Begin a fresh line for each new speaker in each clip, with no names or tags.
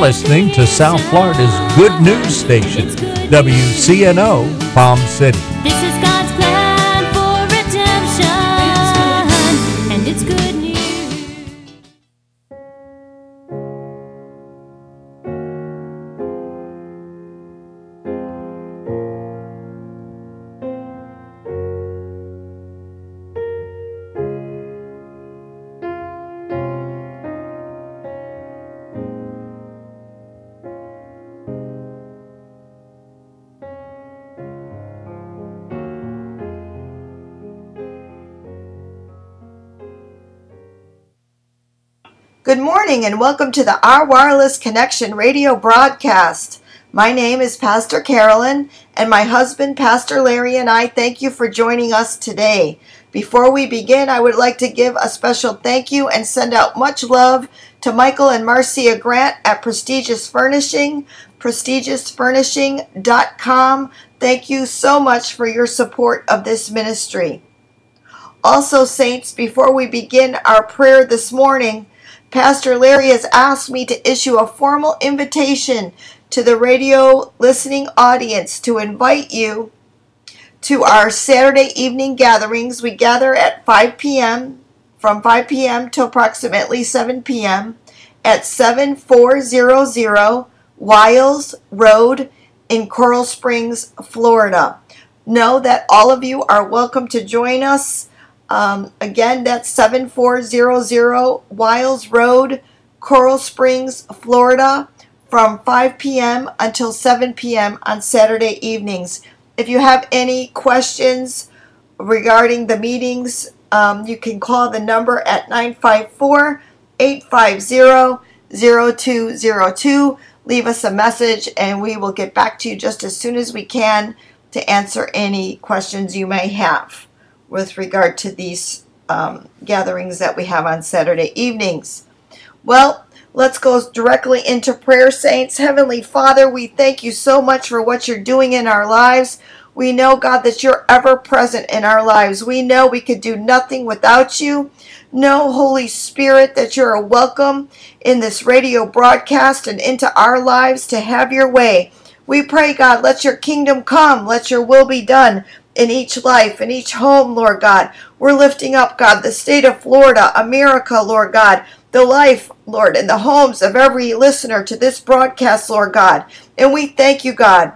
listening to South Florida's good news station, WCNO Palm City.
Good
morning and welcome to the Our Wireless Connection radio broadcast. My name is Pastor Carolyn, and my husband, Pastor Larry, and I thank you for joining us today. Before we begin, I would like to give a special thank you and send out much love to Michael and Marcia Grant at Prestigious Furnishing, prestigiousfurnishing.com. Thank you so much for your support of this ministry. Also, Saints, before we begin our prayer this morning, Pastor Larry has asked me to issue a formal invitation to the radio listening audience to invite you to our Saturday evening gatherings. We gather at 5 p.m. from 5 p.m. to approximately 7 p.m. at 7400 Wiles Road in Coral Springs, Florida. Know that all of you are welcome to join us. Um, again, that's 7400 Wiles Road, Coral Springs, Florida, from 5 p.m. until 7 p.m. on Saturday evenings. If you have any questions regarding the meetings, um, you can call the number at 954 850 0202. Leave us a message and we will get back to you just as soon as we can to answer any questions you may have with regard to these um, gatherings that we have on Saturday evenings. Well, let's go directly into prayer, saints. Heavenly Father, we thank you so much for what you're doing in our lives. We know, God, that you're ever present in our lives. We know we could do nothing without you. Know, Holy Spirit, that you're a welcome in this radio broadcast and into our lives to have your way. We pray, God, let your kingdom come, let your will be done in each life, in each home, Lord God. We're lifting up, God, the state of Florida, America, Lord God, the life, Lord, and the homes of every listener to this broadcast, Lord God. And we thank you, God.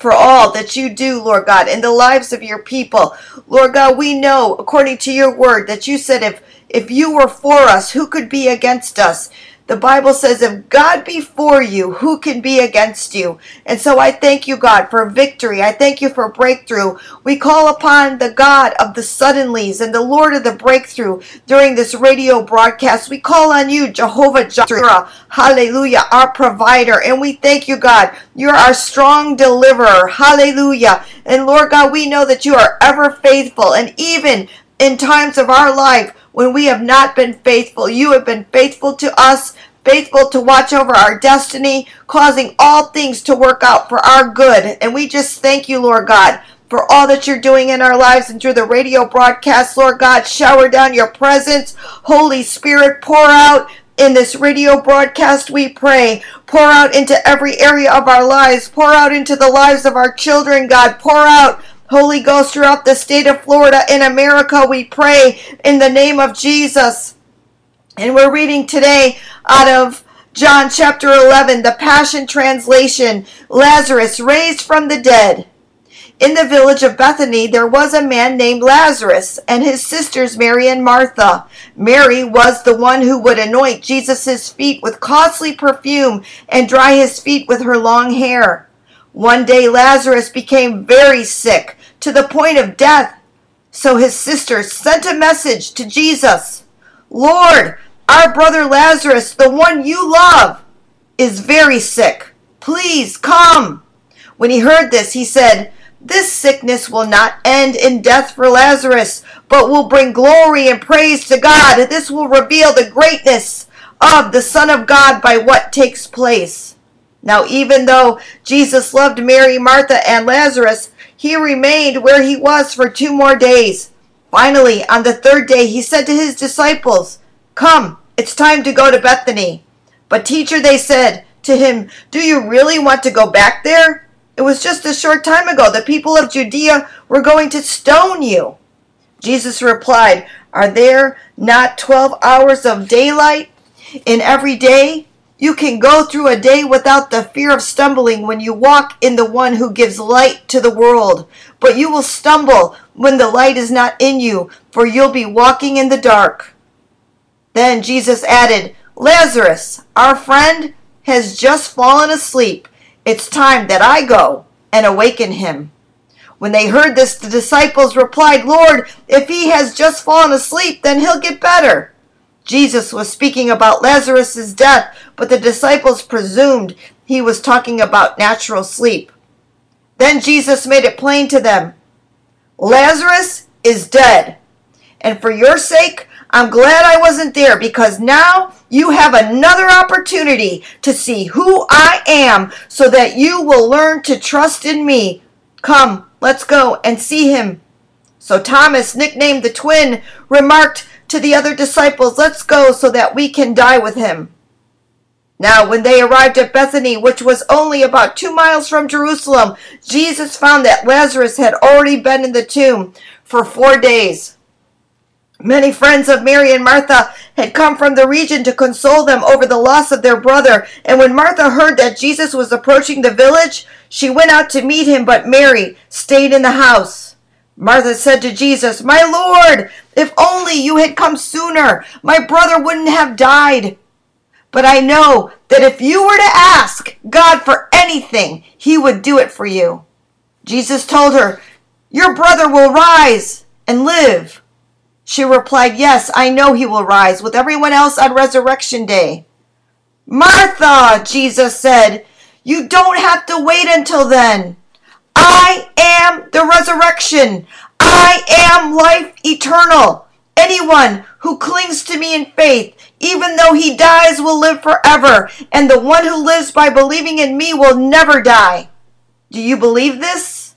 For all that you do, Lord God, in the lives of your people. Lord God, we know, according to your word, that you said if if you were for us, who could be against us? The Bible says, if God be for you, who can be against you? And so I thank you, God, for victory. I thank you for breakthrough. We call upon the God of the suddenlies and the Lord of the breakthrough during this radio broadcast. We call on you, Jehovah Jireh. Hallelujah, our provider. And we thank you, God. You're our strong deliverer. Hallelujah. And Lord God, we know that you are ever faithful. And even in times of our life, when we have not been faithful. You have been faithful to us, faithful to watch over our destiny, causing all things to work out for our good. And we just thank you, Lord God. For all that you're doing in our lives and through the radio broadcast, Lord God, shower down your presence. Holy Spirit, pour out in this radio broadcast, we pray. Pour out into every area of our lives. Pour out into the lives of our children, God. Pour out Holy Ghost, throughout the state of Florida in America, we pray in the name of Jesus. And we're reading today out of John chapter 11, the Passion Translation Lazarus raised from the dead. In the village of Bethany, there was a man named Lazarus and his sisters Mary and Martha. Mary was the one who would anoint Jesus' feet with costly perfume and dry his feet with her long hair. One day Lazarus became very sick to the point of death. So his sisters sent a message to Jesus Lord, our brother Lazarus, the one you love, is very sick. Please come. When he heard this, he said, This sickness will not end in death for Lazarus, but will bring glory and praise to God. This will reveal the greatness of the Son of God by what takes place. Now, even though Jesus loved Mary, Martha, and Lazarus, he remained where he was for two more days. Finally, on the third day, he said to his disciples, Come, it's time to go to Bethany. But, teacher, they said to him, Do you really want to go back there? It was just a short time ago the people of Judea were going to stone you. Jesus replied, Are there not twelve hours of daylight in every day? You can go through a day without the fear of stumbling when you walk in the one who gives light to the world. But you will stumble when the light is not in you, for you'll be walking in the dark. Then Jesus added, Lazarus, our friend, has just fallen asleep. It's time that I go and awaken him. When they heard this, the disciples replied, Lord, if he has just fallen asleep, then he'll get better. Jesus was speaking about Lazarus' death, but the disciples presumed he was talking about natural sleep. Then Jesus made it plain to them Lazarus is dead. And for your sake, I'm glad I wasn't there because now you have another opportunity to see who I am so that you will learn to trust in me. Come, let's go and see him. So Thomas, nicknamed the twin, remarked, to the other disciples, Let's go so that we can die with him. Now, when they arrived at Bethany, which was only about two miles from Jerusalem, Jesus found that Lazarus had already been in the tomb for four days. Many friends of Mary and Martha had come from the region to console them over the loss of their brother, and when Martha heard that Jesus was approaching the village, she went out to meet him, but Mary stayed in the house. Martha said to Jesus, My Lord, if only you had come sooner, my brother wouldn't have died. But I know that if you were to ask God for anything, he would do it for you. Jesus told her, Your brother will rise and live. She replied, Yes, I know he will rise with everyone else on resurrection day. Martha, Jesus said, You don't have to wait until then. I am the resurrection. I am life eternal. Anyone who clings to me in faith, even though he dies, will live forever, and the one who lives by believing in me will never die. Do you believe this?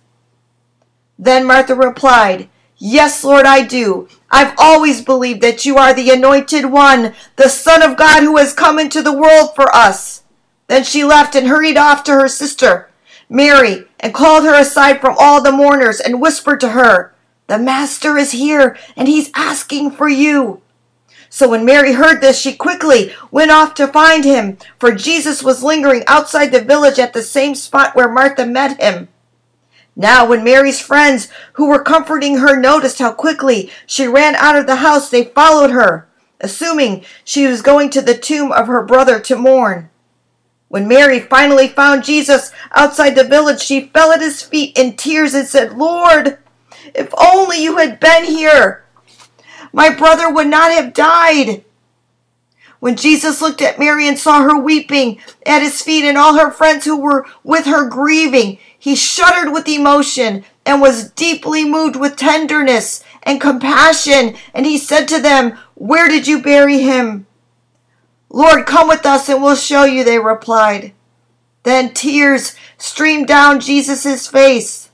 Then Martha replied, Yes, Lord, I do. I've always believed that you are the anointed one, the Son of God who has come into the world for us. Then she left and hurried off to her sister. Mary and called her aside from all the mourners and whispered to her, The Master is here and he's asking for you. So when Mary heard this, she quickly went off to find him, for Jesus was lingering outside the village at the same spot where Martha met him. Now, when Mary's friends who were comforting her noticed how quickly she ran out of the house, they followed her, assuming she was going to the tomb of her brother to mourn. When Mary finally found Jesus outside the village, she fell at his feet in tears and said, Lord, if only you had been here, my brother would not have died. When Jesus looked at Mary and saw her weeping at his feet and all her friends who were with her grieving, he shuddered with emotion and was deeply moved with tenderness and compassion. And he said to them, Where did you bury him? Lord, come with us and we'll show you, they replied. Then tears streamed down Jesus' face.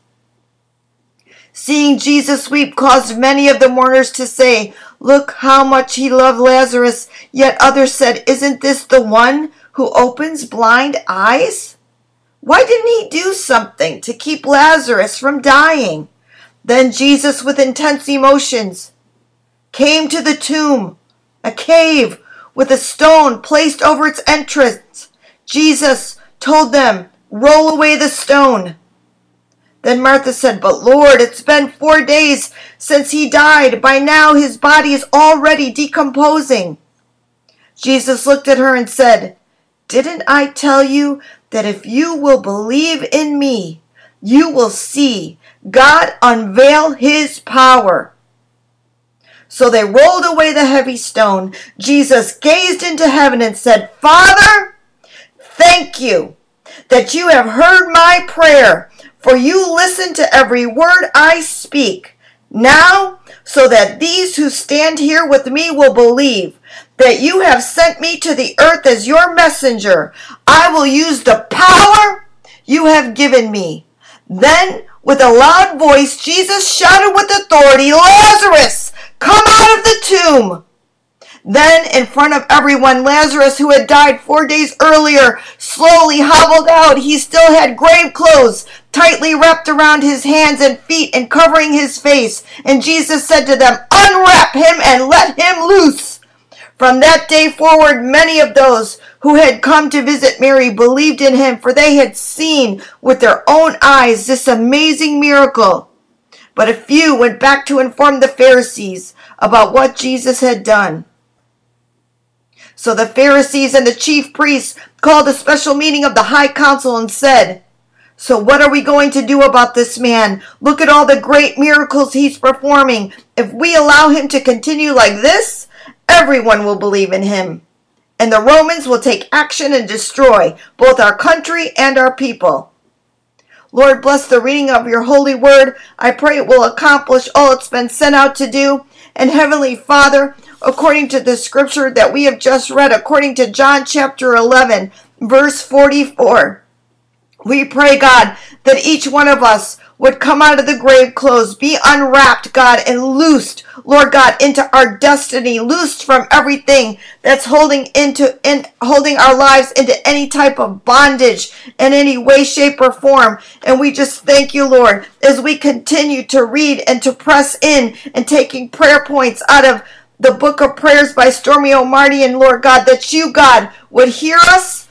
Seeing Jesus weep caused many of the mourners to say, Look how much he loved Lazarus. Yet others said, Isn't this the one who opens blind eyes? Why didn't he do something to keep Lazarus from dying? Then Jesus, with intense emotions, came to the tomb, a cave with a stone placed over its entrance. Jesus told them, Roll away the stone. Then Martha said, But Lord, it's been four days since he died. By now his body is already decomposing. Jesus looked at her and said, Didn't I tell you that if you will believe in me, you will see God unveil his power? So they rolled away the heavy stone. Jesus gazed into heaven and said, Father, thank you that you have heard my prayer, for you listen to every word I speak. Now, so that these who stand here with me will believe that you have sent me to the earth as your messenger, I will use the power you have given me. Then, with a loud voice, Jesus shouted with authority, Lazarus, Come out of the tomb! Then, in front of everyone, Lazarus, who had died four days earlier, slowly hobbled out. He still had grave clothes tightly wrapped around his hands and feet and covering his face. And Jesus said to them, Unwrap him and let him loose. From that day forward, many of those who had come to visit Mary believed in him, for they had seen with their own eyes this amazing miracle. But a few went back to inform the Pharisees about what Jesus had done. So the Pharisees and the chief priests called a special meeting of the high council and said, So what are we going to do about this man? Look at all the great miracles he's performing. If we allow him to continue like this, everyone will believe in him. And the Romans will take action and destroy both our country and our people. Lord, bless the reading of your holy word. I pray it will accomplish all it's been sent out to do. And Heavenly Father, according to the scripture that we have just read, according to John chapter 11, verse 44, we pray, God, that each one of us would come out of the grave clothes, be unwrapped, God, and loosed, Lord God, into our destiny, loosed from everything that's holding into in holding our lives into any type of bondage in any way, shape, or form. And we just thank you, Lord, as we continue to read and to press in and taking prayer points out of the book of prayers by Stormie Omartian and Lord God, that you, God, would hear us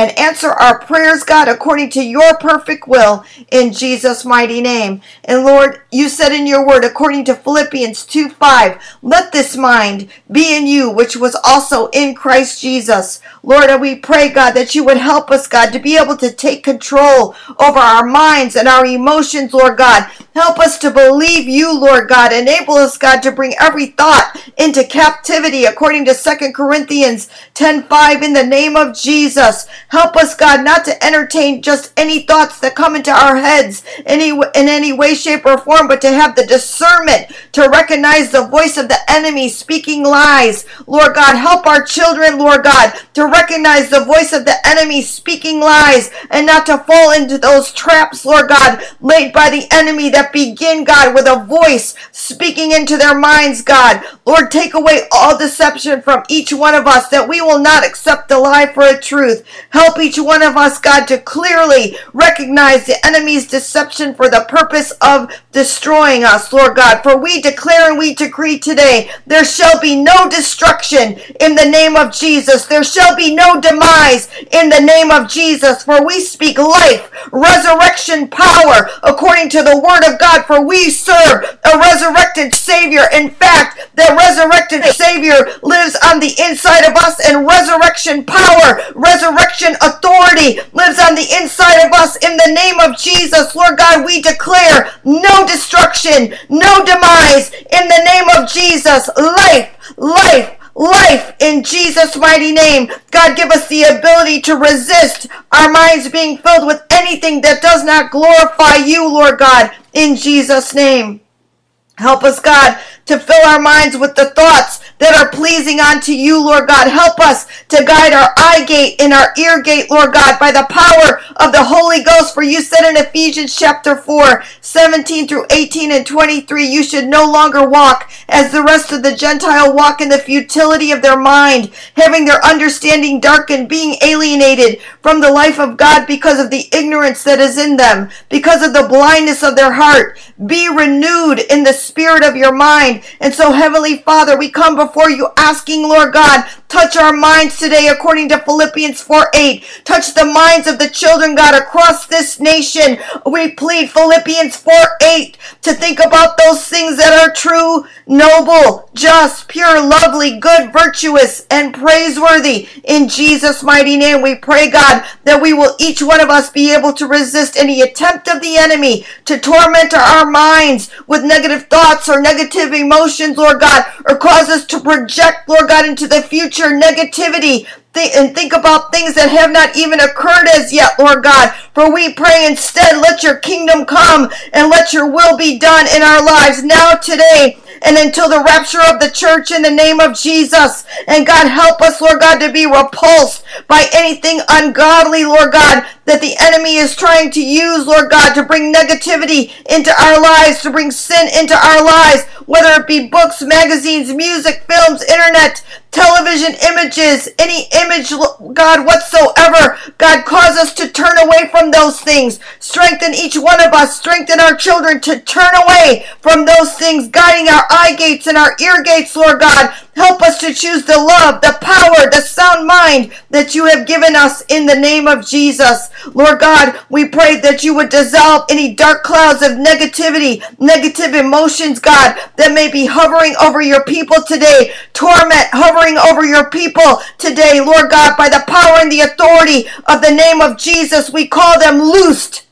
and answer our prayers, God, according to your perfect will in Jesus' mighty name. And Lord, you said in your word, according to Philippians 2 5, let this mind be in you, which was also in Christ Jesus. Lord, and we pray, God, that you would help us, God, to be able to take control over our minds and our emotions, Lord God. Help us to believe you, Lord God. Enable us, God, to bring every thought into captivity, according to 2 Corinthians 10:5 in the name of Jesus. Help us, God, not to entertain just any thoughts that come into our heads any, in any way, shape, or form, but to have the discernment to recognize the voice of the enemy speaking lies. Lord God, help our children, Lord God, to recognize the voice of the enemy speaking lies and not to fall into those traps, Lord God, laid by the enemy that begin, God, with a voice speaking into their minds, God. Lord, take away all deception from each one of us that we will not accept the lie for a truth. Help each one of us, God, to clearly recognize the enemy's deception for the purpose of destroying us, Lord God. For we declare and we decree today there shall be no destruction in the name of Jesus. There shall be no demise in the name of Jesus. For we speak life, resurrection power according to the word of God. For we serve a resurrected Savior. In fact, the resurrected Savior lives on the inside of us and resurrection power, resurrection authority lives on the inside of us in the name of Jesus. Lord God, we declare no destruction, no demise in the name of Jesus. Life, life, life in Jesus' mighty name. God, give us the ability to resist our minds being filled with anything that does not glorify you, Lord God, in Jesus' name. Help us, God, to fill our minds with the thoughts that are pleasing unto you, Lord God. Help us to guide our eye gate and our ear gate, Lord God, by the power of the Holy Ghost. For you said in Ephesians chapter 4, 17 through 18 and 23, you should no longer walk as the rest of the Gentile walk in the futility of their mind, having their understanding darkened, being alienated from the life of God because of the ignorance that is in them, because of the blindness of their heart. Be renewed in the spirit of your mind and so, Heavenly Father, we come before you asking, Lord God, touch our minds today according to Philippians 4 8. Touch the minds of the children, God, across this nation. We plead Philippians 4 8 to think about those things that are true, noble, just, pure, lovely, good, virtuous, and praiseworthy. In Jesus' mighty name, we pray, God, that we will each one of us be able to resist any attempt of the enemy to torment our minds with negative thoughts or negative emotions, Lord God, or cause us to project, Lord God, into the future negativity and think about things that have not even occurred as yet, Lord God. For we pray instead, let your kingdom come and let your will be done in our lives now, today, and until the rapture of the church in the name of Jesus. And God, help us, Lord God, to be repulsed by anything ungodly, Lord God, that the enemy is trying to use, Lord God, to bring negativity into our lives, to bring sin into our lives, whether it be books, magazines, music, films, internet, television images, any image, God, whatsoever. God, cause us to turn away from those things. Strengthen each one of us. Strengthen our children to turn away from those things, guiding our eye gates and our ear gates, Lord God. Help us to choose the love, the power, the sound mind that you have given us in the name of Jesus. Lord God, we pray that you would dissolve any dark clouds of negativity, negative emotions, God, that may be hovering over your people today. Torment hovering over your people today, Lord God, by the power and the authority of the name of Jesus, we call them loosed.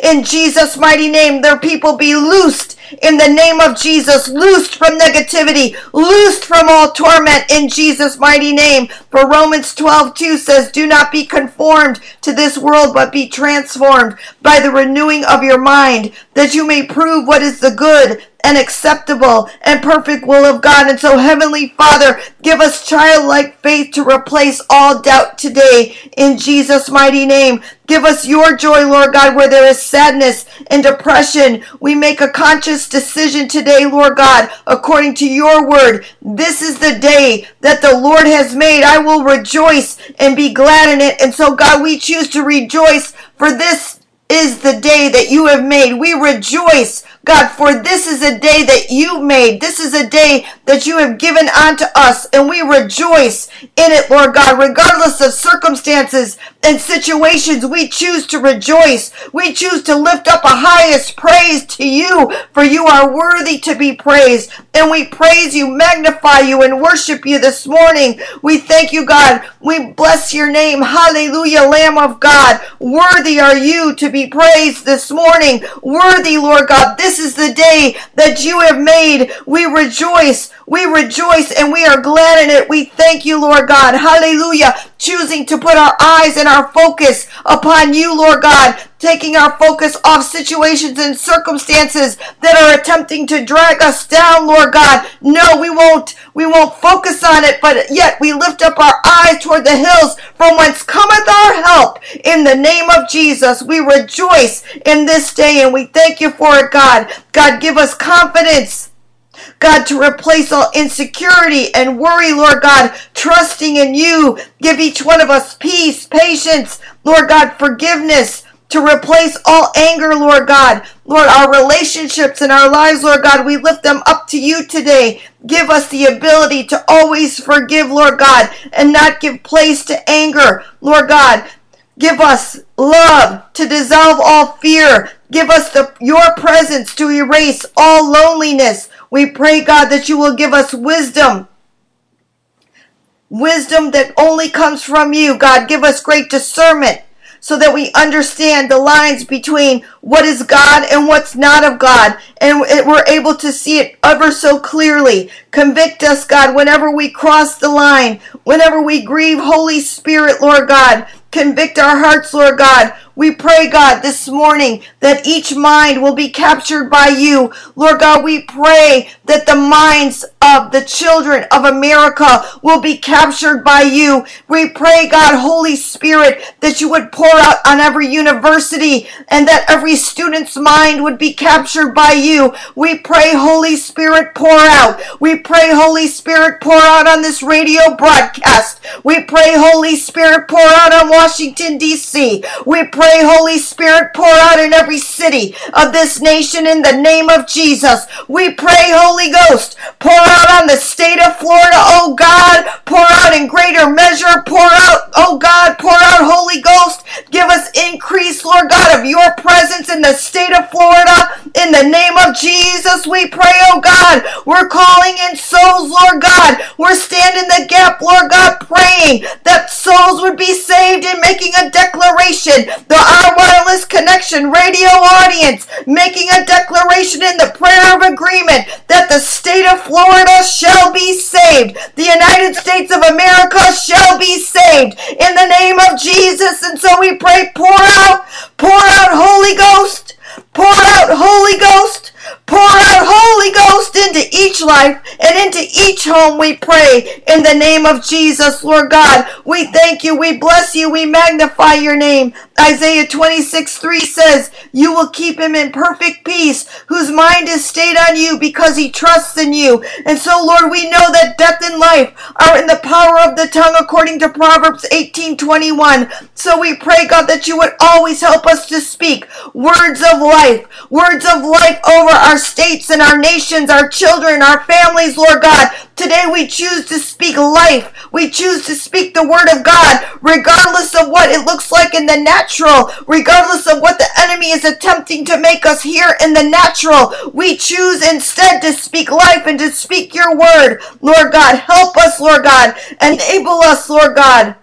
In Jesus' mighty name, their people be loosed in the name of Jesus, loosed from negativity, loosed from all torment in Jesus' mighty name. For Romans 12 2 says, Do not be conformed to this world, but be transformed by the renewing of your mind, that you may prove what is the good and acceptable and perfect will of God. And so, Heavenly Father, give us childlike faith to replace all doubt today in Jesus' mighty name. Give us your joy, Lord God, where there is sadness and depression. We make a conscious decision today, Lord God, according to your word. This is the day that the Lord has made. I will rejoice and be glad in it. And so, God, we choose to rejoice for this is the day that you have made. We rejoice, God, for this is a day that you made. This is a day that you have given unto us, and we rejoice in it, Lord God, regardless of circumstances and situations. We choose to rejoice. We choose to lift up a highest praise to you, for you are worthy to be praised. And we praise you, magnify you, and worship you this morning. We thank you, God. We bless your name. Hallelujah, Lamb of God. Worthy are you to be praised this morning. Worthy, Lord God. This is the day that you have made. We rejoice. We rejoice and we are glad in it. We thank you, Lord God. Hallelujah. Choosing to put our eyes and our focus upon you, Lord God. Taking our focus off situations and circumstances that are attempting to drag us down, Lord God. No, we won't. We won't focus on it, but yet we lift up our eyes toward the hills from whence cometh our help. In the name of Jesus, we rejoice in this day and we thank you for it, God. God, give us confidence God, to replace all insecurity and worry, Lord God, trusting in you. Give each one of us peace, patience, Lord God, forgiveness, to replace all anger, Lord God. Lord, our relationships and our lives, Lord God, we lift them up to you today. Give us the ability to always forgive, Lord God, and not give place to anger, Lord God. Give us love to dissolve all fear. Give us the, your presence to erase all loneliness. We pray, God, that you will give us wisdom. Wisdom that only comes from you. God, give us great discernment so that we understand the lines between what is God and what's not of God. And we're able to see it ever so clearly. Convict us, God, whenever we cross the line, whenever we grieve Holy Spirit, Lord God. Convict our hearts, Lord God. We pray, God, this morning that each mind will be captured by you. Lord God, we pray that the minds of the children of America will be captured by you. We pray, God, Holy Spirit, that you would pour out on every university and that every student's mind would be captured by you. We pray, Holy Spirit, pour out. We pray, Holy Spirit, pour out on this radio broadcast. We pray, Holy Spirit, pour out on Washington, D.C. We pray pray, Holy Spirit, pour out in every city of this nation in the name of Jesus. We pray, Holy Ghost, pour out on the state of Florida, oh God, pour out in greater measure, pour out, oh God, pour out, Holy Ghost, give us increase, Lord God, of your presence in the state of Florida. In the name of Jesus, we pray, oh God, we're calling in souls, Lord God. We're standing the gap, Lord God, praying that souls would be saved and making a declaration the Our Wireless Connection radio audience making a declaration in the prayer of agreement that the state of Florida shall be saved. The United States of America shall be saved in the name of Jesus. And so we pray, pour out, pour out Holy Ghost, pour out Holy Ghost, pour out Holy Ghost each life and into each home, we pray. In the name of Jesus, Lord God, we thank you, we bless you, we magnify your name. Isaiah 26 3 says, You will keep him in perfect peace, whose mind is stayed on you because he trusts in you. And so, Lord, we know that death and life are in the power of the tongue according to Proverbs 18 21. So we pray, God, that you would always help us to speak words of life, words of life over our states and our nations, our children, our families, Lord God. Today we choose to speak life. We choose to speak the word of God, regardless of what it looks like in the natural, regardless of what the enemy is attempting to make us hear in the natural. We choose instead to speak life and to speak your word. Lord God, help us, Lord God. Enable us, Lord God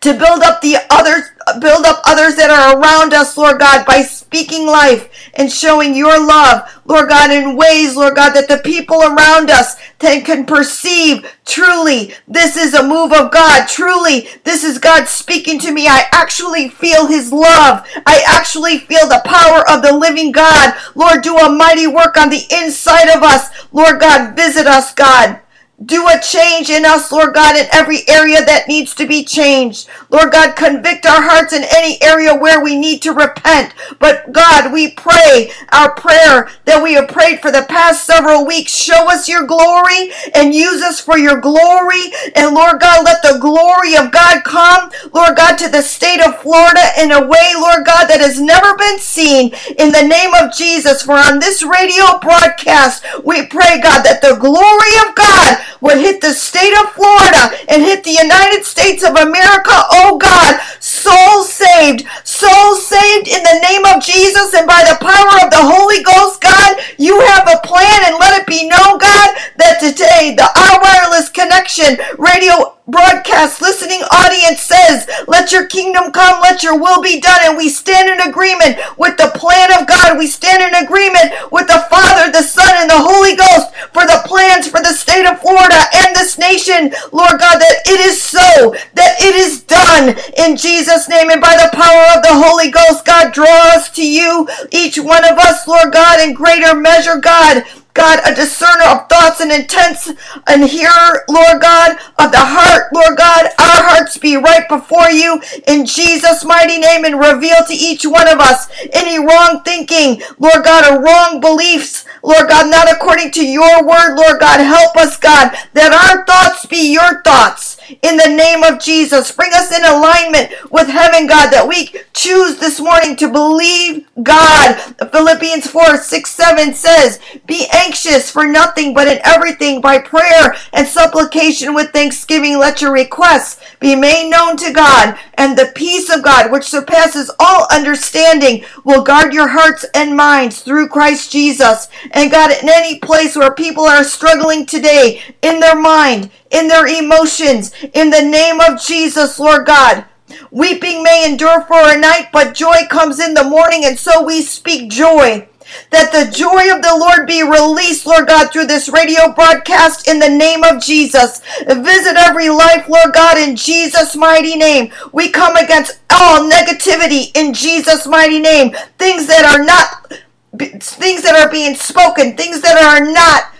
to build up the others build up others that are around us lord god by speaking life and showing your love lord god in ways lord god that the people around us can, can perceive truly this is a move of god. Truly this is god speaking to me. I actually feel his love. I actually feel the power of the living god. Lord do a mighty work on the inside of us. Lord god visit us god do a change in us, Lord God, in every area that needs to be changed. Lord God, convict our hearts in any area where we need to repent. But God, we pray our prayer that we have prayed for the past several weeks. Show us your glory and use us for your glory. And Lord God, let the glory of God come, Lord God, to the state of Florida in a way, Lord God, that has never been seen in the name of Jesus. For on this radio broadcast, we pray, God, that the glory of God would hit the state of Florida and hit the United States of America. Oh God, souls saved, souls saved in the name of Jesus and by the power of the Holy Ghost, God, you have a plan and let it be known, God, that today the Our Wireless Connection radio broadcast listening audience says, Let your kingdom come, let your will be done. And we stand in agreement with the plan of God. We stand in agreement with the Father, the Son, and the Holy Ghost for the plans for the state of Florida and this nation, Lord God, that it is so, that it is done in Jesus' name and by the power of the Holy Ghost. God, draw us to you, each one of us, Lord God, in greater measure, God. God, a discerner of thoughts and intents, and hearer, Lord God, of the heart, Lord God. Our hearts be right before you in Jesus' mighty name and reveal to each one of us any wrong thinking, Lord God, or wrong beliefs, Lord God, not according to your word, Lord God. Help us, God, that our thoughts be your thoughts in the name of Jesus. Bring us in alignment with heaven, God, that we choose this morning to believe God. Philippians 4 6 7 says, Be anxious for nothing, but in everything by prayer and supplication with thanksgiving, let your requests be made known to God, and the peace of God, which surpasses all understanding, will guard your hearts and minds through Christ Jesus. And God, in any place where people are struggling today in their mind, in their emotions, in the name of Jesus, Lord God. Weeping may endure for a night, but joy comes in the morning, and so we speak joy. That the joy of the Lord be released, Lord God, through this radio broadcast in the name of Jesus. Visit every life, Lord God, in Jesus' mighty name. We come against all negativity in Jesus' mighty name. Things that are not, things that are being spoken, things that are not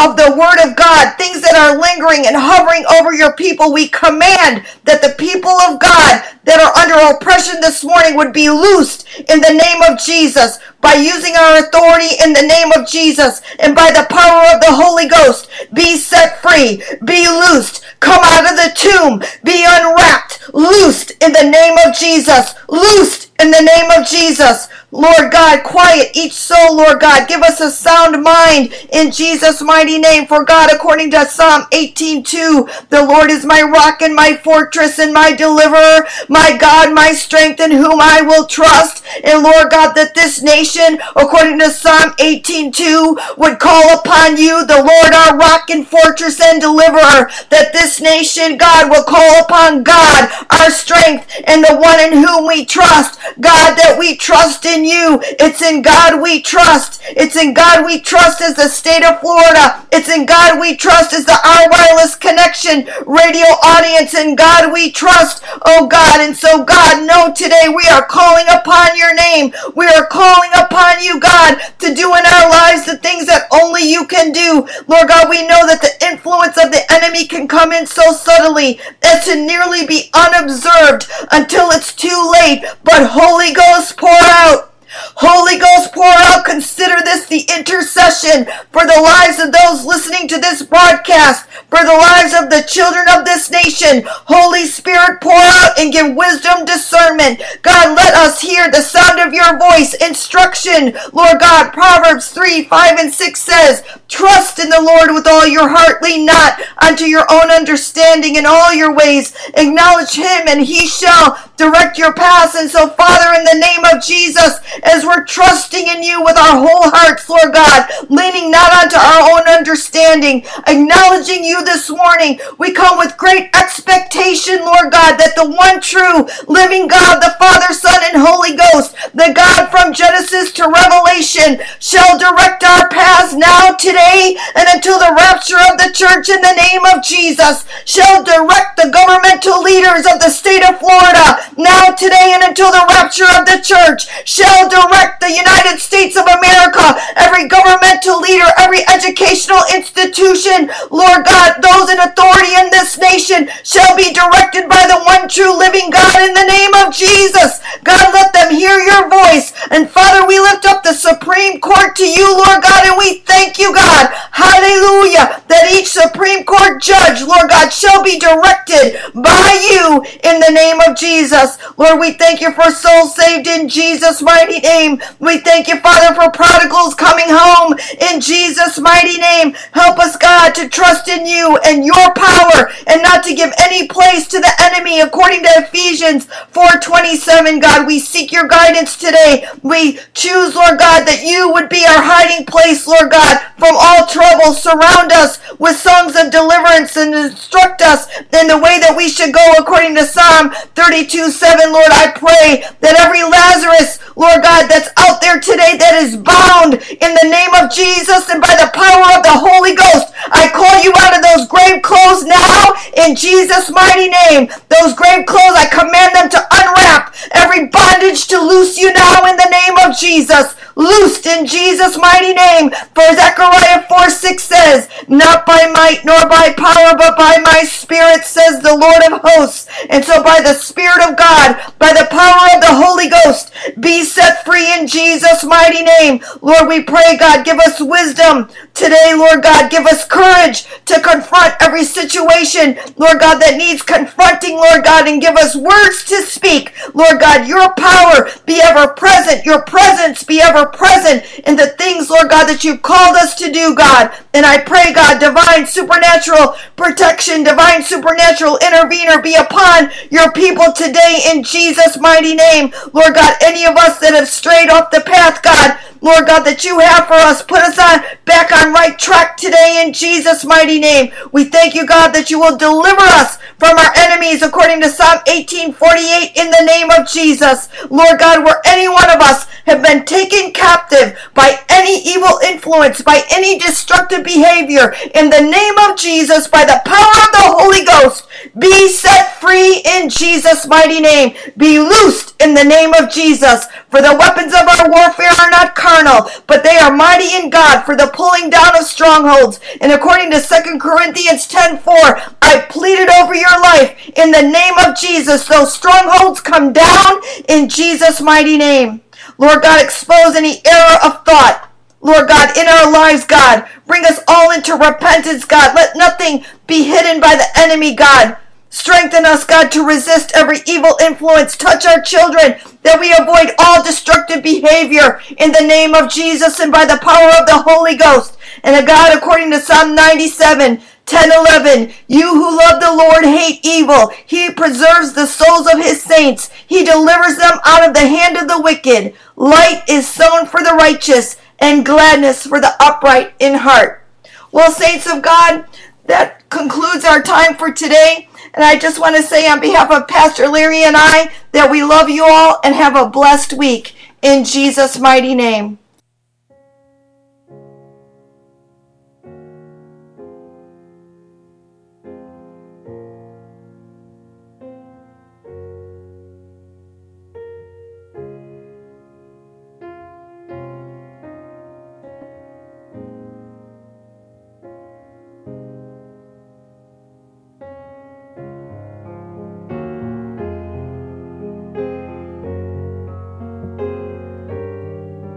of the word of God, things that are lingering and hovering over your people, we command that the people of God that are under oppression this morning would be loosed in the name of Jesus by using our authority in the name of Jesus and by the power of the Holy Ghost. Be set free, be loosed, come out of the tomb, be unwrapped, loosed in the name of Jesus, loosed in the name of Jesus. Lord God, quiet each soul, Lord God. Give us a sound mind in Jesus' mighty name. For God, according to Psalm 18:2, the Lord is my rock and my fortress and my deliverer, my God, my strength in whom I will trust. And Lord God, that this nation, according to Psalm 18:2, would call upon you, the Lord our rock and fortress and deliverer. That this nation, God, will call upon God, our strength, and the one in whom we trust. God, that we trust in you. It's in God we trust. It's in God we trust as the state of Florida. It's in God we trust as the Our Wireless Connection radio audience. In God we trust, oh God, God. And so, God, know today we are calling upon your name. We are calling upon you, God, to do in our lives the things that only you can do. Lord God, we know that the influence of the enemy can come in so subtly as to nearly be unobserved until it's too late. But Holy Ghost, pour out. Holy Ghost, pour out. Consider this the intercession for the lives of those listening to this broadcast, for the lives of the children of this nation. Holy Spirit, pour out and give wisdom, discernment. God, let us hear the sound of your voice. Instruction, Lord God. Proverbs 3, 5, and 6 says, Trust in the Lord with all your heart. Lean not unto your own understanding in all your ways. Acknowledge him, and he shall direct your paths. And so, Father, in the name of Jesus, as we're trusting in you with our whole hearts, Lord God, leaning not onto our own understanding, acknowledging you this morning, we come with great expectation, Lord God, that the one true living God, the Father, Son, and Holy Ghost, the God from Genesis to Revelation, shall direct our paths now, today, and until the rapture of the church in the name of Jesus, shall direct the governmental leaders of the state of Florida now, today, and until the rapture of the church, shall direct the United States of America, every governmental leader, every educational institution, Lord God, those in authority in this nation shall be directed by the one true living God in the name of Jesus. God, let them hear your voice. And Father, we lift the Supreme Court to you, Lord God, and we thank you, God. Hallelujah. That each Supreme Court judge, Lord God, shall be directed by you in the name of Jesus. Lord, we thank you for souls saved in Jesus' mighty name. We thank you, Father, for prodigals coming home in Jesus' mighty name. Help us, God, to trust in you and your power and not to give any place to the enemy according to Ephesians 4:27. God, we seek your guidance today. We choose, Lord God, that you would be our hiding place, Lord God, from all trouble. Surround us with songs of deliverance and instruct us in the way that we should go according to Psalm 32 7. Lord, I pray that every Lazarus, Lord God, that's out there today that is bound in the name of Jesus and by the power of the Holy Ghost, I call you out of those grave clothes now in Jesus' mighty name. Those grave clothes, I command them to unwrap every bondage to loose you now in the name of Jesus. Loosed in Jesus' mighty name. For Zechariah 4 6 says, Not by might nor by power, but by my spirit, says the Lord of hosts. And so by the Spirit of God, by the power of the Holy Ghost, be set free in Jesus' mighty name. Lord, we pray, God, give us wisdom today, Lord God. Give us courage to confront every situation, Lord God, that needs confronting, Lord God, and give us words to speak. Lord God, your power be ever present, your presence be ever present in the things, Lord God, that you've called us to do, God. And I pray, God, divine supernatural protection, divine supernatural intervener be upon your people today in Jesus' mighty name. Lord God, any of us that have strayed off the path, God, Lord God, that you have for us. Put us on back on right track today in Jesus' mighty name. We thank you, God, that you will deliver us from our enemies according to Psalm 1848 in the name of Jesus. Lord God, where any one of us have been taken captive by any evil influence, by any destructive behavior, in the name of Jesus, by the power of the Holy Ghost, be set free in Jesus' mighty name. Be loosed in the name of Jesus. For the weapons of our warfare are not carnal, but they are mighty in God for the pulling down of strongholds. And according to 2 Corinthians 10:4, I pleaded over your life in the name of Jesus. Those strongholds come down in Jesus' mighty name. Lord God, expose any error of thought. Lord God, in our lives, God, bring us all into repentance, God. Let nothing be hidden by the enemy, God. Strengthen us, God, to resist every evil influence. Touch our children that we avoid all destructive behavior in the name of Jesus and by the power of the Holy Ghost. And God, according to Psalm 97, 10 11 you who love the lord hate evil. He preserves the souls of his saints. He delivers them out of the hand of the wicked. Light is sown for the righteous and gladness for the upright in heart. Well saints of god that concludes our time for today. And i just want to say on behalf of pastor larry and i that we love you all and have a blessed week. In jesus mighty name